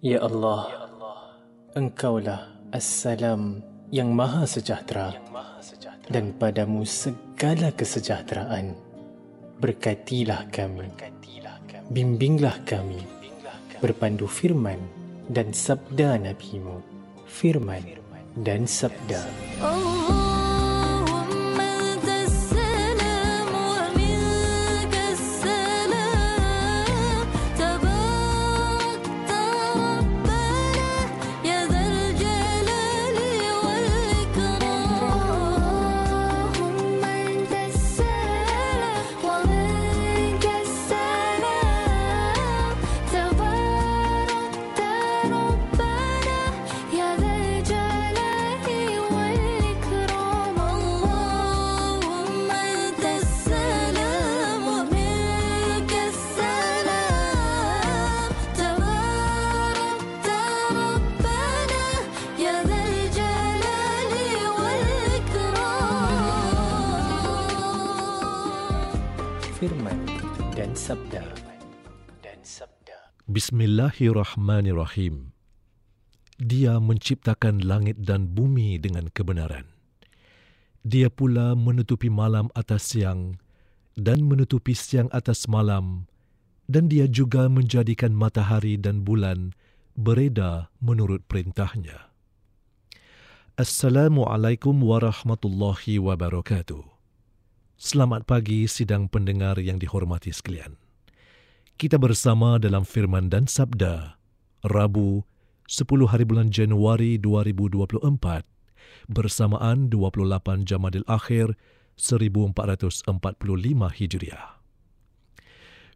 Ya Allah, Engkaulah Assalam yang Maha Sejahtera. Dan padamu segala kesejahteraan. Berkatilah kami, bimbinglah kami, berpandu firman dan sabda NabiMu, firman dan sabda. Allah Bismillahirrahmanirrahim Dia menciptakan langit dan bumi dengan kebenaran Dia pula menutupi malam atas siang dan menutupi siang atas malam dan dia juga menjadikan matahari dan bulan bereda menurut perintahnya. Assalamualaikum warahmatullahi wabarakatuh. Selamat pagi sidang pendengar yang dihormati sekalian. Kita bersama dalam firman dan sabda Rabu 10 hari bulan Januari 2024 bersamaan 28 Jamadil Akhir 1445 Hijriah.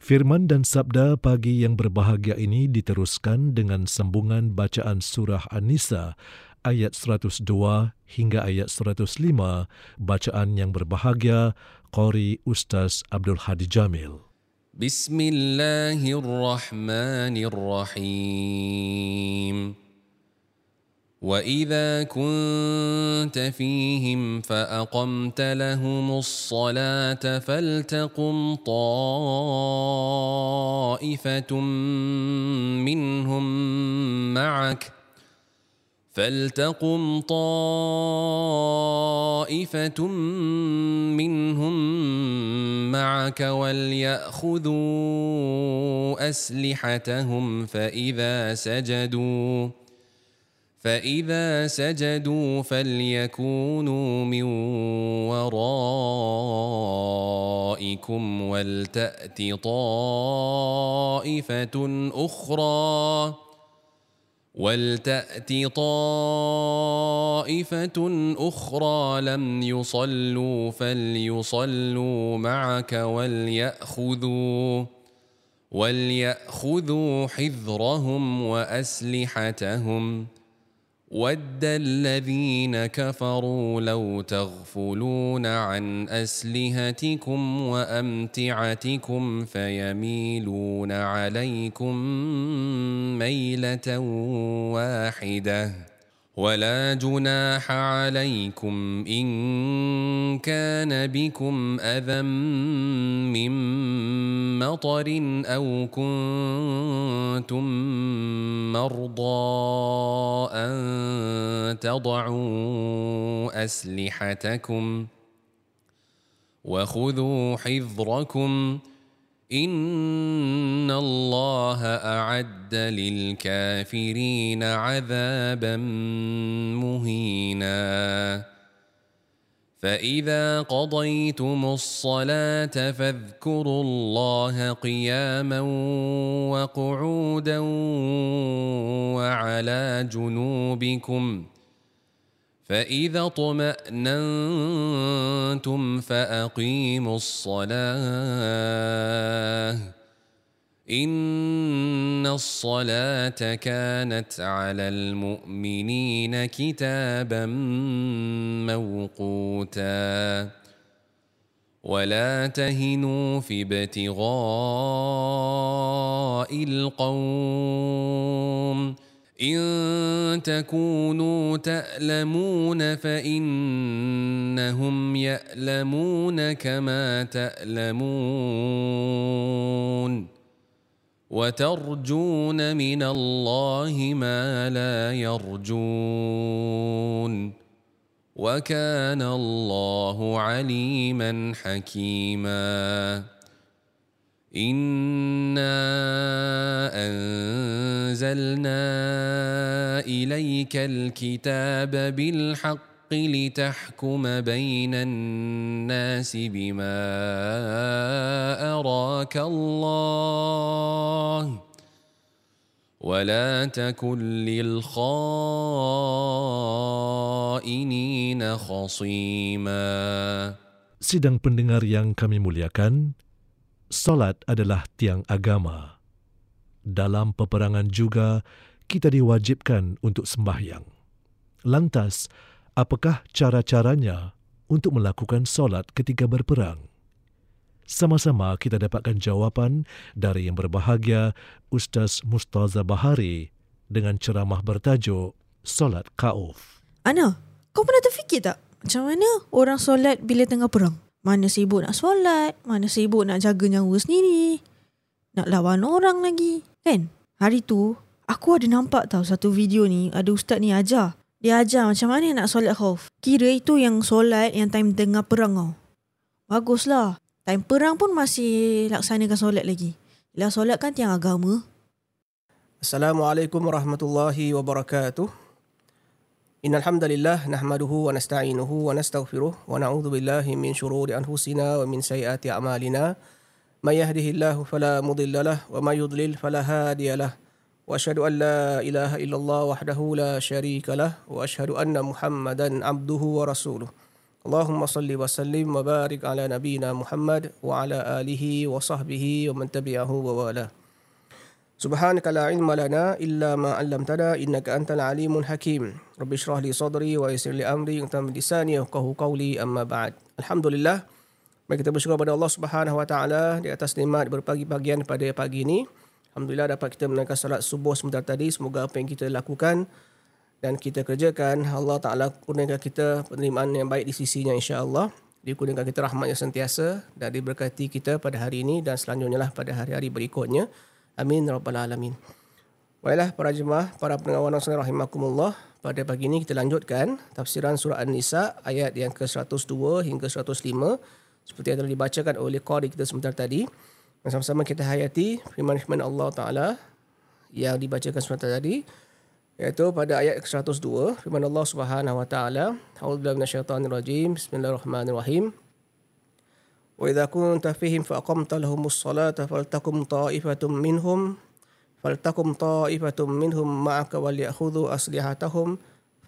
Firman dan sabda pagi yang berbahagia ini diteruskan dengan sambungan bacaan surah An-Nisa ayat 102 hingga ayat 105 bacaan yang berbahagia Qari Ustaz Abdul Hadi Jamil. بسم الله الرحمن الرحيم. وإذا كنت فيهم فأقمت لهم الصلاة فلتقم طائفة منهم معك فلتقم طائفة منهم معك وليأخذوا أسلحتهم فإذا سجدوا فإذا سجدوا فليكونوا من ورائكم ولتأت طائفة أخرى. ولتات طائفه أخرى لم يصلوا فليصلوا معك ولياخذوا ولياخذوا حذرهم واسلحتهم ود الذين كفروا لو تغفلون عن أسلهتكم وأمتعتكم فيميلون عليكم ميلة واحدة. ولا جناح عليكم إن كان بكم أذى من مطر أو كنتم مرضى أن تضعوا أسلحتكم وخذوا حذركم ان الله اعد للكافرين عذابا مهينا فاذا قضيتم الصلاه فاذكروا الله قياما وقعودا وعلى جنوبكم فإذا اطمأننتم فأقيموا الصلاة. إن الصلاة كانت على المؤمنين كتابا موقوتا. ولا تهنوا في ابتغاء القوم. إن تكونوا تألمون فإنهم يألمون كما تألمون وترجون من الله ما لا يرجون وكان الله عليما حكيما انا انزلنا اليك الكتاب بالحق لتحكم بين الناس بما اراك الله ولا تكن للخائنين خصيما Sidang pendengar yang kami muliakan, solat adalah tiang agama. Dalam peperangan juga, kita diwajibkan untuk sembahyang. Lantas, apakah cara-caranya untuk melakukan solat ketika berperang? Sama-sama kita dapatkan jawapan dari yang berbahagia Ustaz Mustaza Bahari dengan ceramah bertajuk Solat Kauf. Ana, kau pernah terfikir tak? Macam mana orang solat bila tengah perang? Mana sibuk nak solat, mana sibuk nak jaga nyawa sendiri. Nak lawan orang lagi. Kan? Hari tu, aku ada nampak tau satu video ni, ada ustaz ni ajar. Dia ajar macam mana nak solat khauf. Kira itu yang solat yang time tengah perang tau. Baguslah. Time perang pun masih laksanakan solat lagi. Lah solat kan tiang agama. Assalamualaikum warahmatullahi wabarakatuh. إن الحمد لله نحمده ونستعينه ونستغفره ونعوذ بالله من شرور أنفسنا ومن سيئات أعمالنا. من يهده الله فلا مضل له وما يضلل فلا هادي له. وأشهد أن لا إله إلا الله وحده لا شريك له وأشهد أن محمدا عبده ورسوله. اللهم صل وسلم وبارك على نبينا محمد وعلى آله وصحبه ومن تبعه ووالاه. Subhanaka la ilma lana illa ma 'allamtana innaka antal alimul hakim. Rabbi shrah li sadri wa yassir li amri wa tammi lisani yafqahu qawli amma ba'd. Alhamdulillah. Mari kita bersyukur kepada Allah Subhanahu wa taala di atas nikmat berpagi-pagian pada pagi ini. Alhamdulillah dapat kita menunaikan solat subuh sebentar tadi. Semoga apa yang kita lakukan dan kita kerjakan Allah Ta'ala kurniakan kita penerimaan yang baik di sisinya insya-Allah. kurniakan kita rahmatnya sentiasa dan diberkati kita pada hari ini dan selanjutnya lah pada hari-hari berikutnya. Amin Rabbal Alamin. Baiklah para jemaah, para pendengar wanita rahimakumullah. Pada pagi ini kita lanjutkan tafsiran surah An-Nisa ayat yang ke-102 hingga 105 seperti yang telah dibacakan oleh qari kita sebentar tadi. Dan sama-sama kita hayati firman-firman Allah Taala yang dibacakan sebentar tadi iaitu pada ayat ke-102 firman Allah Subhanahu wa taala A'udzu minasyaitonir rajim Bismillahirrahmanirrahim وإذا كنت فيهم فأقمت لهم الصلاة فلتكن طائفة منهم فلتكن طائفة منهم معك وليأخذوا أسلحتهم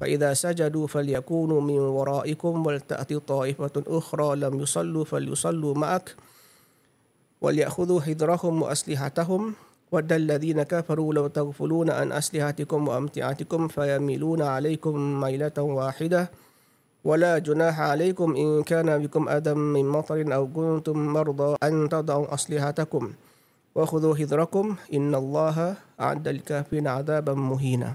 فإذا سجدوا فليكونوا من ورائكم ولتأتي طائفة أخرى لم يصلوا فليصلوا معك وليأخذوا حذرهم وأسلحتهم. ود الذين كفروا لو تغفلون عن أسلحتكم وأمتعتكم فيميلون عليكم ميلة واحدة. ولا جناح عليكم إن كان بكم أذى من مطر أو كنتم مرضى أن تضعوا أسلحتكم وخذوا حذركم إن الله أعد للكافرين عذابا مهينا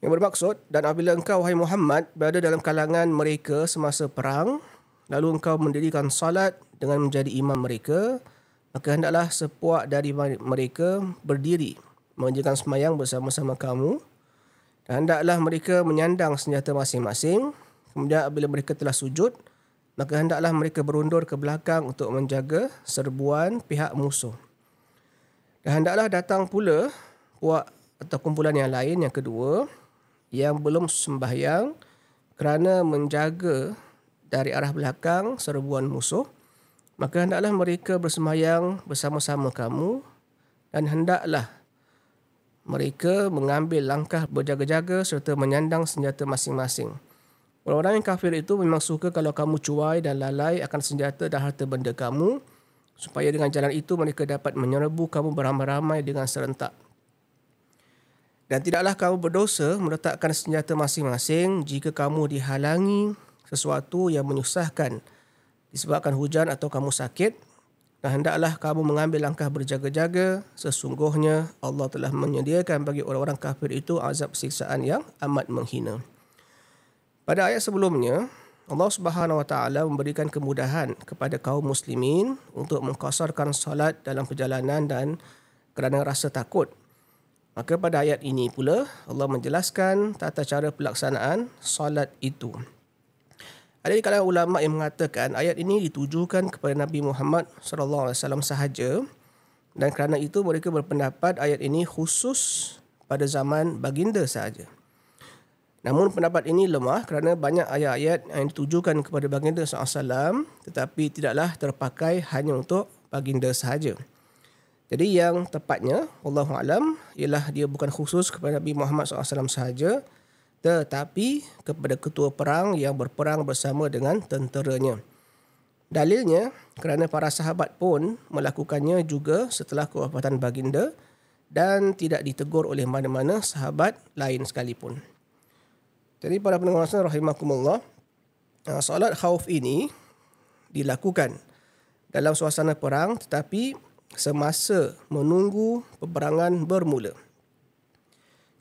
Yang bermaksud, dan apabila engkau, wahai Muhammad, berada dalam kalangan mereka semasa perang, lalu engkau mendirikan salat dengan menjadi imam mereka, maka hendaklah sepuak dari mereka berdiri, mengerjakan semayang bersama-sama kamu, dan hendaklah mereka menyandang senjata masing-masing. Kemudian apabila mereka telah sujud, maka hendaklah mereka berundur ke belakang untuk menjaga serbuan pihak musuh. Dan hendaklah datang pula puak atau kumpulan yang lain yang kedua yang belum sembahyang kerana menjaga dari arah belakang serbuan musuh. Maka hendaklah mereka bersembahyang bersama-sama kamu dan hendaklah mereka mengambil langkah berjaga-jaga serta menyandang senjata masing-masing. Orang-orang yang kafir itu memang suka kalau kamu cuai dan lalai akan senjata dan harta benda kamu supaya dengan jalan itu mereka dapat menyerbu kamu beramai-ramai dengan serentak. Dan tidaklah kamu berdosa meletakkan senjata masing-masing jika kamu dihalangi sesuatu yang menyusahkan disebabkan hujan atau kamu sakit dan hendaklah kamu mengambil langkah berjaga-jaga sesungguhnya Allah telah menyediakan bagi orang-orang kafir itu azab siksaan yang amat menghina. Pada ayat sebelumnya, Allah Subhanahu Wa Taala memberikan kemudahan kepada kaum muslimin untuk mengkasarkan salat dalam perjalanan dan kerana rasa takut. Maka pada ayat ini pula Allah menjelaskan tata cara pelaksanaan solat itu. Ada di kalangan ulama yang mengatakan ayat ini ditujukan kepada Nabi Muhammad sallallahu alaihi wasallam sahaja dan kerana itu mereka berpendapat ayat ini khusus pada zaman baginda sahaja. Namun pendapat ini lemah kerana banyak ayat-ayat yang ditujukan kepada baginda SAW tetapi tidaklah terpakai hanya untuk baginda sahaja. Jadi yang tepatnya, Allah Alam, ialah dia bukan khusus kepada Nabi Muhammad SAW sahaja, tetapi kepada ketua perang yang berperang bersama dengan tenteranya. Dalilnya, kerana para sahabat pun melakukannya juga setelah kewafatan baginda dan tidak ditegur oleh mana-mana sahabat lain sekalipun. Jadi para pendengar rahimakumullah, uh, solat khauf ini dilakukan dalam suasana perang tetapi semasa menunggu peperangan bermula.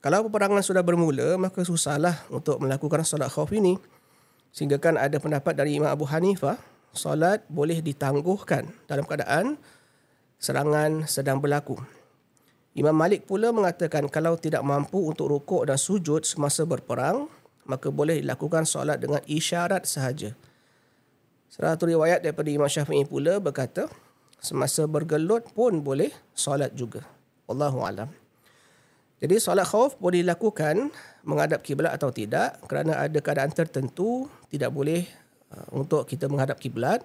Kalau peperangan sudah bermula, maka susahlah untuk melakukan solat khauf ini. Sehingga kan ada pendapat dari Imam Abu Hanifah, solat boleh ditangguhkan dalam keadaan serangan sedang berlaku. Imam Malik pula mengatakan kalau tidak mampu untuk rukuk dan sujud semasa berperang, maka boleh dilakukan solat dengan isyarat sahaja. Salah satu riwayat daripada Imam Syafi'i pula berkata, semasa bergelut pun boleh solat juga. Allahu alam. Jadi solat khauf boleh dilakukan menghadap kiblat atau tidak kerana ada keadaan tertentu tidak boleh uh, untuk kita menghadap kiblat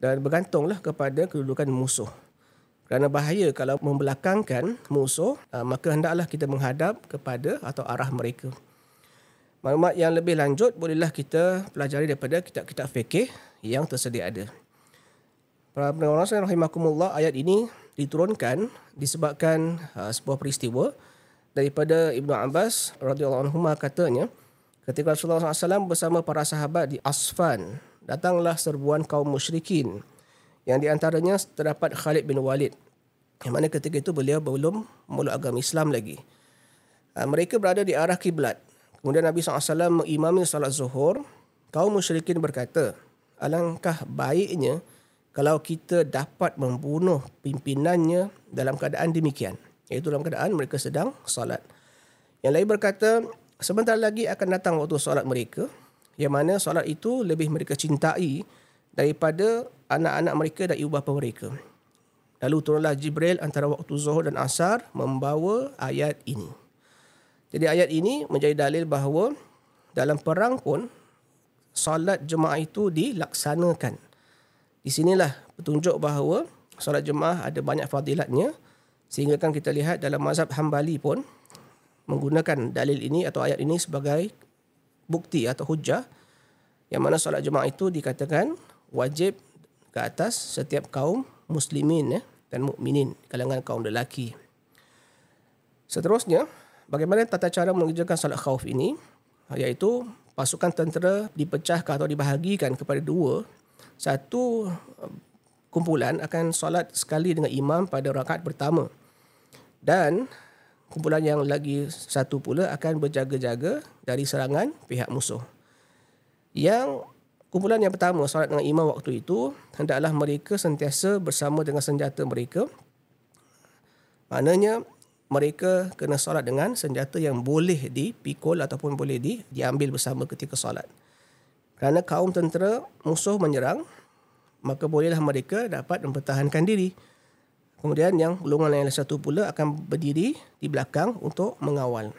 dan bergantunglah kepada kedudukan musuh. Kerana bahaya kalau membelakangkan musuh, uh, maka hendaklah kita menghadap kepada atau arah mereka. Maklumat yang lebih lanjut bolehlah kita pelajari daripada kitab-kitab fikih yang tersedia ada. Para pendengar rahimakumullah ayat ini diturunkan disebabkan uh, sebuah peristiwa daripada Ibnu Abbas radhiyallahu anhu katanya ketika Rasulullah SAW bersama para sahabat di Asfan datanglah serbuan kaum musyrikin yang di antaranya terdapat Khalid bin Walid yang mana ketika itu beliau belum memeluk agama Islam lagi. Uh, mereka berada di arah kiblat. Kemudian Nabi SAW mengimami salat zuhur. Kaum musyrikin berkata, alangkah baiknya kalau kita dapat membunuh pimpinannya dalam keadaan demikian. Iaitu dalam keadaan mereka sedang solat. Yang lain berkata, sebentar lagi akan datang waktu solat mereka, yang mana solat itu lebih mereka cintai daripada anak-anak mereka dan ibu bapa mereka. Lalu turunlah Jibril antara waktu Zuhur dan Asar membawa ayat ini. Jadi ayat ini menjadi dalil bahawa dalam perang pun solat jemaah itu dilaksanakan. Di sinilah petunjuk bahawa solat jemaah ada banyak fadilatnya sehingga kan kita lihat dalam mazhab Hambali pun menggunakan dalil ini atau ayat ini sebagai bukti atau hujah yang mana solat jemaah itu dikatakan wajib ke atas setiap kaum muslimin ya, dan mukminin kalangan kaum lelaki. Seterusnya, bagaimana tata cara mengerjakan solat khauf ini? Iaitu pasukan tentera dipecahkan atau dibahagikan kepada dua satu kumpulan akan solat sekali dengan imam pada rakaat pertama. Dan kumpulan yang lagi satu pula akan berjaga-jaga dari serangan pihak musuh. Yang kumpulan yang pertama solat dengan imam waktu itu hendaklah mereka sentiasa bersama dengan senjata mereka. Maknanya mereka kena solat dengan senjata yang boleh dipikul ataupun boleh di, diambil bersama ketika solat. Kerana kaum tentera musuh menyerang, maka bolehlah mereka dapat mempertahankan diri. Kemudian yang golongan yang satu pula akan berdiri di belakang untuk mengawal.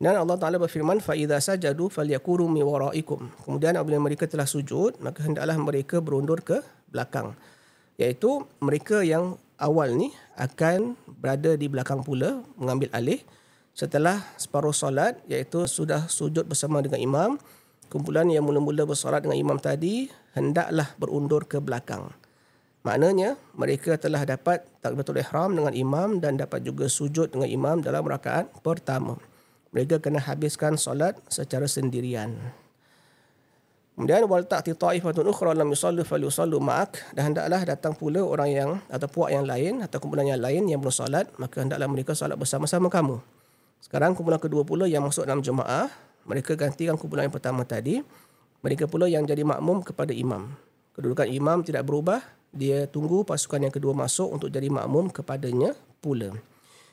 Dan Allah Taala berfirman fa idza sajadu falyakuru mi waraikum. Kemudian apabila mereka telah sujud, maka hendaklah mereka berundur ke belakang. Iaitu mereka yang awal ni akan berada di belakang pula mengambil alih setelah separuh solat iaitu sudah sujud bersama dengan imam kumpulan yang mula-mula bersolat dengan imam tadi hendaklah berundur ke belakang. Maknanya mereka telah dapat takbiratul ihram dengan imam dan dapat juga sujud dengan imam dalam rakaat pertama. Mereka kena habiskan solat secara sendirian. Kemudian wal ta'ti ta'ifatun ukhra lam yusallu falyusallu ma'ak dan hendaklah datang pula orang yang atau puak yang lain atau kumpulan yang lain yang belum solat maka hendaklah mereka solat bersama-sama kamu. Sekarang kumpulan kedua pula yang masuk dalam jemaah mereka gantikan kumpulan yang pertama tadi. Mereka pula yang jadi makmum kepada imam. Kedudukan imam tidak berubah. Dia tunggu pasukan yang kedua masuk untuk jadi makmum kepadanya pula.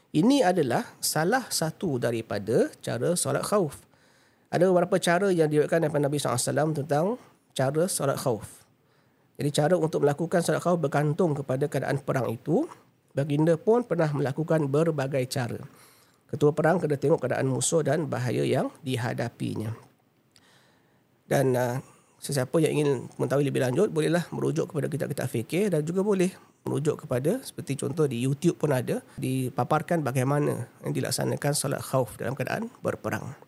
Ini adalah salah satu daripada cara solat khauf. Ada beberapa cara yang diriwayatkan daripada Nabi SAW tentang cara solat khauf. Jadi cara untuk melakukan solat khauf bergantung kepada keadaan perang itu. Baginda pun pernah melakukan berbagai cara. Ketua perang kena tengok keadaan musuh dan bahaya yang dihadapinya. Dan uh, sesiapa yang ingin mengetahui lebih lanjut bolehlah merujuk kepada kitab-kitab fikih dan juga boleh merujuk kepada seperti contoh di YouTube pun ada dipaparkan bagaimana yang dilaksanakan solat khauf dalam keadaan berperang.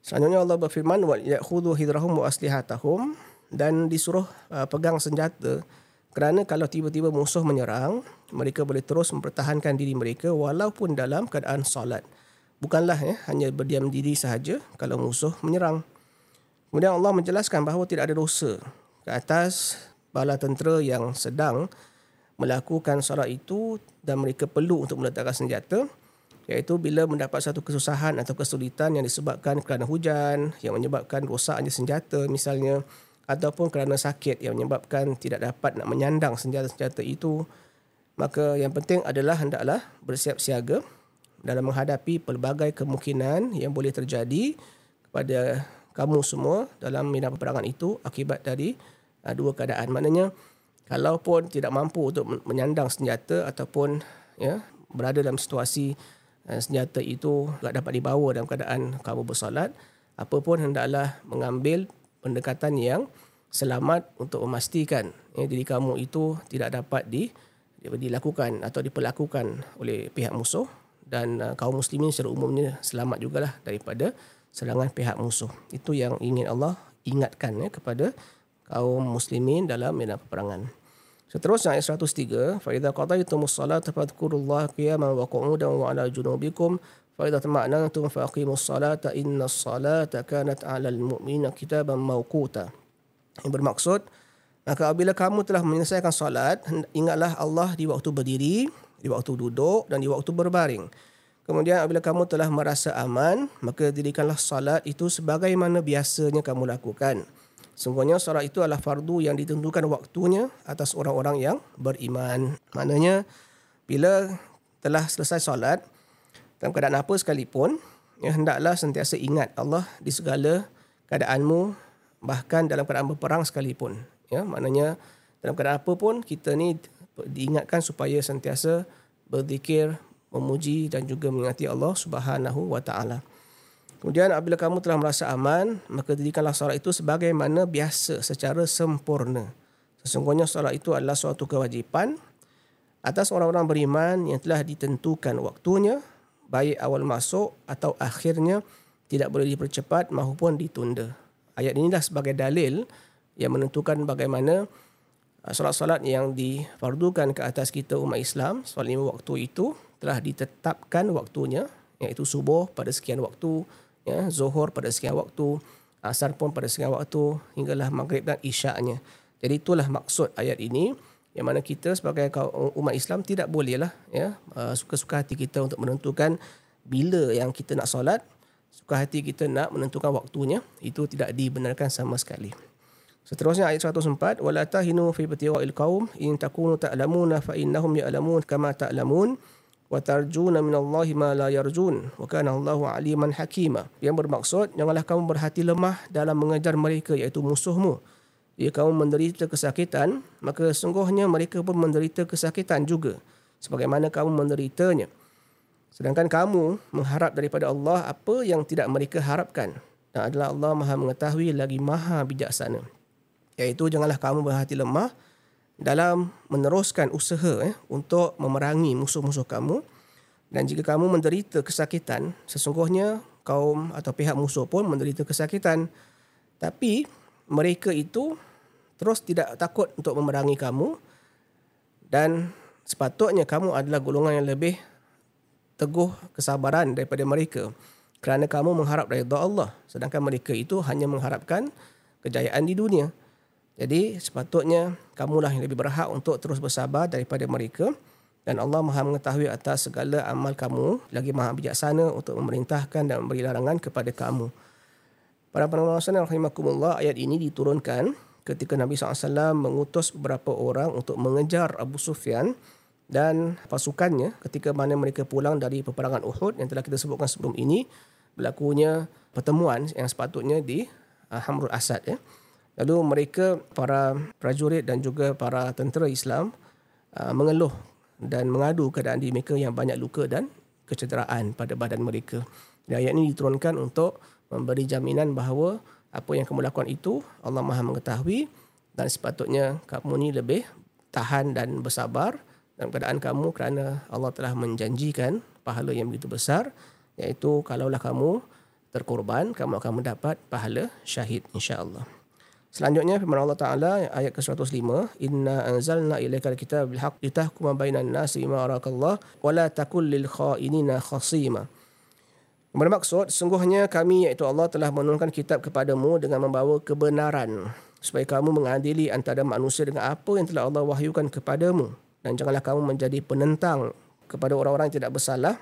Selanjutnya Allah berfirman wa ya'khudhu hidrahum wa aslihatahum dan disuruh uh, pegang senjata kerana kalau tiba-tiba musuh menyerang mereka boleh terus mempertahankan diri mereka walaupun dalam keadaan solat. Bukanlah ya, hanya berdiam diri sahaja kalau musuh menyerang. Kemudian Allah menjelaskan bahawa tidak ada dosa ke atas bala tentera yang sedang melakukan solat itu dan mereka perlu untuk meletakkan senjata iaitu bila mendapat satu kesusahan atau kesulitan yang disebabkan kerana hujan yang menyebabkan rosaknya senjata misalnya ataupun kerana sakit yang menyebabkan tidak dapat nak menyandang senjata-senjata itu maka yang penting adalah hendaklah bersiap siaga dalam menghadapi pelbagai kemungkinan yang boleh terjadi kepada kamu semua dalam medan peperangan itu akibat dari uh, dua keadaan. Maknanya kalau pun tidak mampu untuk menyandang senjata ataupun ya berada dalam situasi senjata itu tidak dapat dibawa dalam keadaan kamu bersolat, apa pun hendaklah mengambil pendekatan yang selamat untuk memastikan ya, diri kamu itu tidak dapat di, dilakukan atau diperlakukan oleh pihak musuh dan uh, kaum muslimin secara umumnya selamat jugalah daripada serangan pihak musuh. Itu yang ingin Allah ingatkan ya, kepada kaum muslimin dalam medan peperangan. Seterusnya ayat 103, fa idza qadaytumus salata fadhkurullaha qiyaman wa qu'udan wa 'ala junubikum fa idza tama'nantum faqimus salata innas salata kanat 'alal mu'minina kitaban mawquta. Yang bermaksud maka apabila kamu telah menyelesaikan salat ingatlah Allah di waktu berdiri, di waktu duduk dan di waktu berbaring. Kemudian apabila kamu telah merasa aman, maka dirikanlah salat itu sebagaimana biasanya kamu lakukan. Sungguhnya salat itu adalah fardu yang ditentukan waktunya atas orang-orang yang beriman. Maknanya bila telah selesai salat dalam keadaan apa sekalipun, ya hendaklah sentiasa ingat Allah di segala keadaanmu bahkan dalam keadaan berperang sekalipun. Ya, maknanya dalam keadaan apa pun kita ni diingatkan supaya sentiasa berzikir, memuji dan juga mengingati Allah Subhanahu wa taala. Kemudian apabila kamu telah merasa aman, maka dirikanlah solat itu sebagaimana biasa secara sempurna. Sesungguhnya solat itu adalah suatu kewajipan atas orang-orang beriman yang telah ditentukan waktunya, baik awal masuk atau akhirnya tidak boleh dipercepat maupun ditunda. Ayat inilah sebagai dalil yang menentukan bagaimana uh, solat-solat yang difardukan ke atas kita umat Islam, solat lima waktu itu telah ditetapkan waktunya iaitu subuh pada sekian waktu ya zuhur pada sekian waktu asar pun pada sekian waktu hinggalah maghrib dan isyaknya jadi itulah maksud ayat ini yang mana kita sebagai umat Islam tidak bolehlah ya uh, suka-suka hati kita untuk menentukan bila yang kita nak solat suka hati kita nak menentukan waktunya itu tidak dibenarkan sama sekali. Seterusnya ayat 104 wala tahinu fi batira'il qaum in takunu ta'lamuna fa innahum ya'lamun kama ta'lamun wa tarjuna min Allah ma la yarjun wa kana Allahu aliman hakima yang bermaksud janganlah kamu berhati lemah dalam mengejar mereka iaitu musuhmu. Jika kamu menderita kesakitan maka sungguhnya mereka pun menderita kesakitan juga sebagaimana kamu menderitanya. Sedangkan kamu mengharap daripada Allah apa yang tidak mereka harapkan. Dan adalah Allah Maha mengetahui lagi Maha bijaksana. Iaitu janganlah kamu berhati lemah dalam meneruskan usaha eh, untuk memerangi musuh-musuh kamu. Dan jika kamu menderita kesakitan sesungguhnya kaum atau pihak musuh pun menderita kesakitan. Tapi mereka itu terus tidak takut untuk memerangi kamu. Dan sepatutnya kamu adalah golongan yang lebih teguh kesabaran daripada mereka. Kerana kamu mengharap redha Allah. Sedangkan mereka itu hanya mengharapkan kejayaan di dunia jadi sepatutnya kamulah yang lebih berhak untuk terus bersabar daripada mereka dan Allah Maha mengetahui atas segala amal kamu lagi Maha bijaksana untuk memerintahkan dan memberi larangan kepada kamu. Para penonton yang rahimakumullah ayat ini diturunkan ketika Nabi SAW mengutus beberapa orang untuk mengejar Abu Sufyan dan pasukannya ketika mana mereka pulang dari peperangan Uhud yang telah kita sebutkan sebelum ini berlakunya pertemuan yang sepatutnya di uh, Hamrul Asad ya. Lalu mereka para prajurit dan juga para tentera Islam uh, mengeluh dan mengadu keadaan di mereka yang banyak luka dan kecederaan pada badan mereka. Dan ayat ini diturunkan untuk memberi jaminan bahawa apa yang kamu lakukan itu Allah Maha mengetahui dan sepatutnya kamu ni lebih tahan dan bersabar dalam keadaan kamu kerana Allah telah menjanjikan pahala yang begitu besar iaitu kalaulah kamu terkorban kamu akan mendapat pahala syahid insya-Allah. Selanjutnya firman Allah Taala ayat ke-105 inna anzalna ilaikal kitaba bil haqq litahkuma bainan nasi bima arakallah wa la takul lil khainina khasima. Bermaksud sungguhnya kami iaitu Allah telah menurunkan kitab kepadamu dengan membawa kebenaran supaya kamu mengadili antara manusia dengan apa yang telah Allah wahyukan kepadamu dan janganlah kamu menjadi penentang kepada orang-orang yang tidak bersalah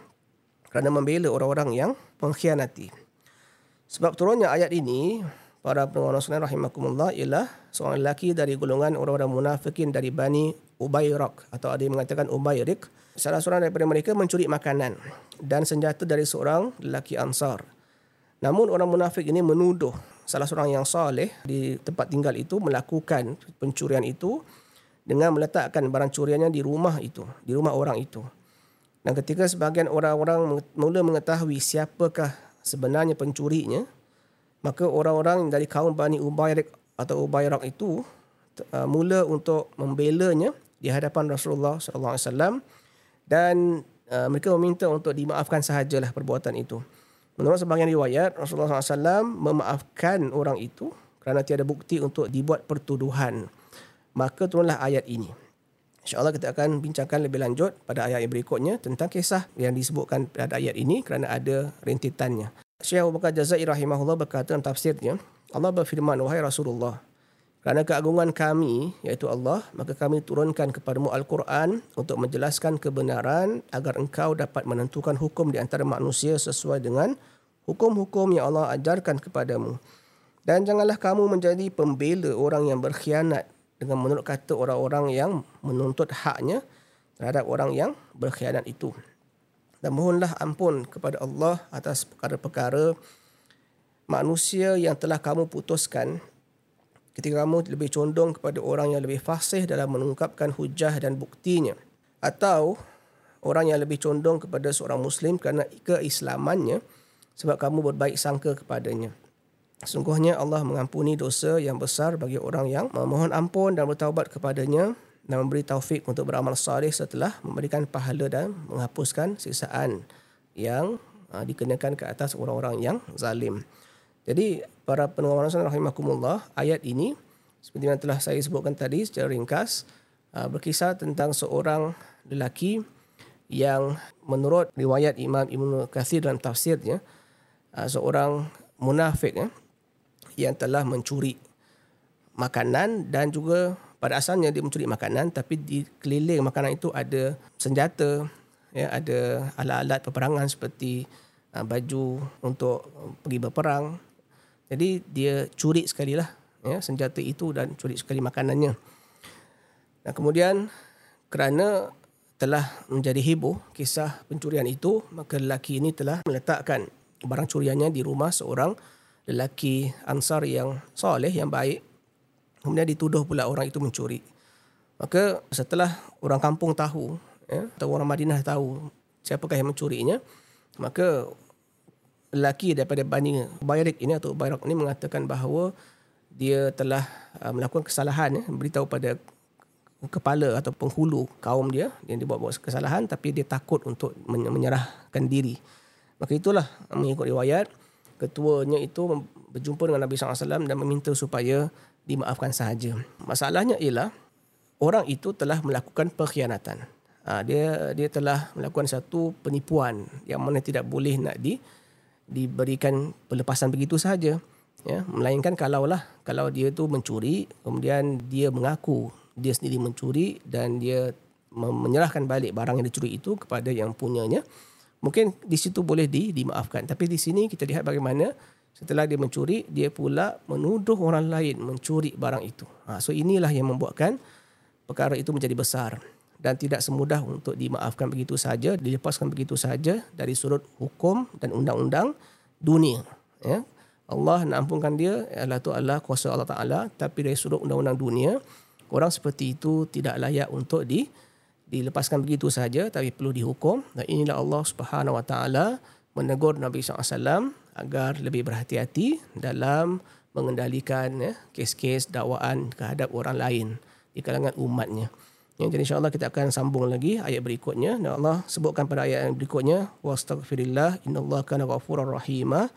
kerana membela orang-orang yang mengkhianati. Sebab turunnya ayat ini para pendengar sekalian rahimakumullah ialah seorang lelaki dari golongan orang-orang munafikin dari Bani Ubayrak atau ada yang mengatakan Ubayrik. Salah seorang daripada mereka mencuri makanan dan senjata dari seorang lelaki Ansar. Namun orang munafik ini menuduh salah seorang yang soleh di tempat tinggal itu melakukan pencurian itu dengan meletakkan barang curiannya di rumah itu, di rumah orang itu. Dan ketika sebagian orang-orang mula mengetahui siapakah sebenarnya pencurinya, maka orang-orang dari kaum Bani Ubayrak atau Ubayrak itu uh, mula untuk membelanya di hadapan Rasulullah sallallahu alaihi wasallam dan uh, mereka meminta untuk dimaafkan sahajalah perbuatan itu. Menurut sebahagian riwayat Rasulullah SAW memaafkan orang itu kerana tiada bukti untuk dibuat pertuduhan. Maka turunlah ayat ini. InsyaAllah kita akan bincangkan lebih lanjut pada ayat yang berikutnya tentang kisah yang disebutkan pada ayat ini kerana ada rintitannya. Syekh Abu Bakar Jazai rahimahullah berkata dalam tafsirnya, Allah berfirman, Wahai Rasulullah, kerana keagungan kami, iaitu Allah, maka kami turunkan kepadamu Al-Quran untuk menjelaskan kebenaran agar engkau dapat menentukan hukum di antara manusia sesuai dengan hukum-hukum yang Allah ajarkan kepadamu. Dan janganlah kamu menjadi pembela orang yang berkhianat dengan menurut kata orang-orang yang menuntut haknya terhadap orang yang berkhianat itu dan mohonlah ampun kepada Allah atas perkara-perkara manusia yang telah kamu putuskan. Ketika kamu lebih condong kepada orang yang lebih fasih dalam mengungkapkan hujah dan buktinya. Atau orang yang lebih condong kepada seorang muslim kerana keislamannya sebab kamu berbaik sangka kepadanya. Sungguhnya Allah mengampuni dosa yang besar bagi orang yang memohon ampun dan bertaubat kepadanya dan memberi taufik untuk beramal salih setelah memberikan pahala dan menghapuskan siksaan yang uh, dikenakan ke atas orang-orang yang zalim. Jadi para pendengar rasul rahimakumullah ayat ini seperti yang telah saya sebutkan tadi secara ringkas uh, berkisah tentang seorang lelaki yang menurut riwayat Imam Ibn Kathir dalam tafsirnya uh, seorang munafik ya, yang telah mencuri makanan dan juga pada asalnya dia mencuri makanan tapi di keliling makanan itu ada senjata ya ada alat-alat peperangan seperti uh, baju untuk pergi berperang. Jadi dia curi sekali lah ya senjata itu dan curi sekali makanannya. Dan kemudian kerana telah menjadi heboh kisah pencurian itu maka lelaki ini telah meletakkan barang curiannya di rumah seorang lelaki ansar yang soleh yang baik Kemudian dituduh pula orang itu mencuri. Maka setelah orang kampung tahu, ya, atau orang Madinah tahu siapakah yang mencurinya, maka lelaki daripada Bani Bayrik ini atau Bayrak ini mengatakan bahawa dia telah uh, melakukan kesalahan, ya, beritahu pada kepala atau penghulu kaum dia yang dibuat-buat kesalahan tapi dia takut untuk menyerahkan diri. Maka itulah mengikut riwayat ketuanya itu berjumpa dengan Nabi SAW dan meminta supaya dimaafkan sahaja. Masalahnya ialah orang itu telah melakukan pengkhianatan. Ha, dia dia telah melakukan satu penipuan yang mana tidak boleh nak di diberikan pelepasan begitu sahaja. Ya, melainkan kalaulah kalau dia tu mencuri, kemudian dia mengaku dia sendiri mencuri dan dia menyerahkan balik barang yang dicuri itu kepada yang punyanya, mungkin di situ boleh di, dimaafkan. Tapi di sini kita lihat bagaimana Setelah dia mencuri, dia pula menuduh orang lain mencuri barang itu. Ha, so inilah yang membuatkan perkara itu menjadi besar. dan tidak semudah untuk dimaafkan begitu saja, dilepaskan begitu saja dari sudut hukum dan undang-undang dunia. Ya. Allah nak ampunkan dia adalah tu Allah kuasa Allah Taala tapi dari sudut undang-undang dunia orang seperti itu tidak layak untuk di dilepaskan begitu saja tapi perlu dihukum dan inilah Allah Subhanahu Wa Taala menegur Nabi SAW agar lebih berhati-hati dalam mengendalikan ya, kes-kes dakwaan kehadap orang lain di kalangan umatnya. Ya, jadi insyaAllah kita akan sambung lagi ayat berikutnya. Dan Allah sebutkan pada ayat yang berikutnya. Wastaghfirillah innallaha kana ghafurar rahimah.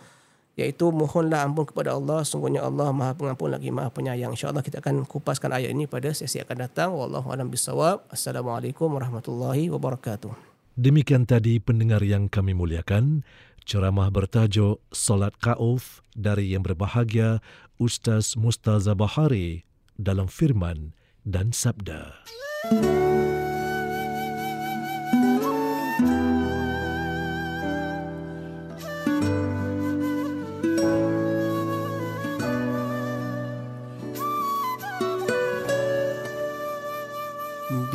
Iaitu mohonlah ampun kepada Allah. Sungguhnya Allah maha pengampun lagi maha penyayang. InsyaAllah kita akan kupaskan ayat ini pada sesi akan datang. Wallahualam bisawab. Assalamualaikum warahmatullahi wabarakatuh. Demikian tadi pendengar yang kami muliakan. Ceramah bertajuk Salat Ka'uf dari yang berbahagia Ustaz Mustaza Bahari dalam firman dan sabda.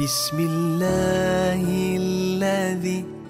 بسم الله الذي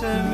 listen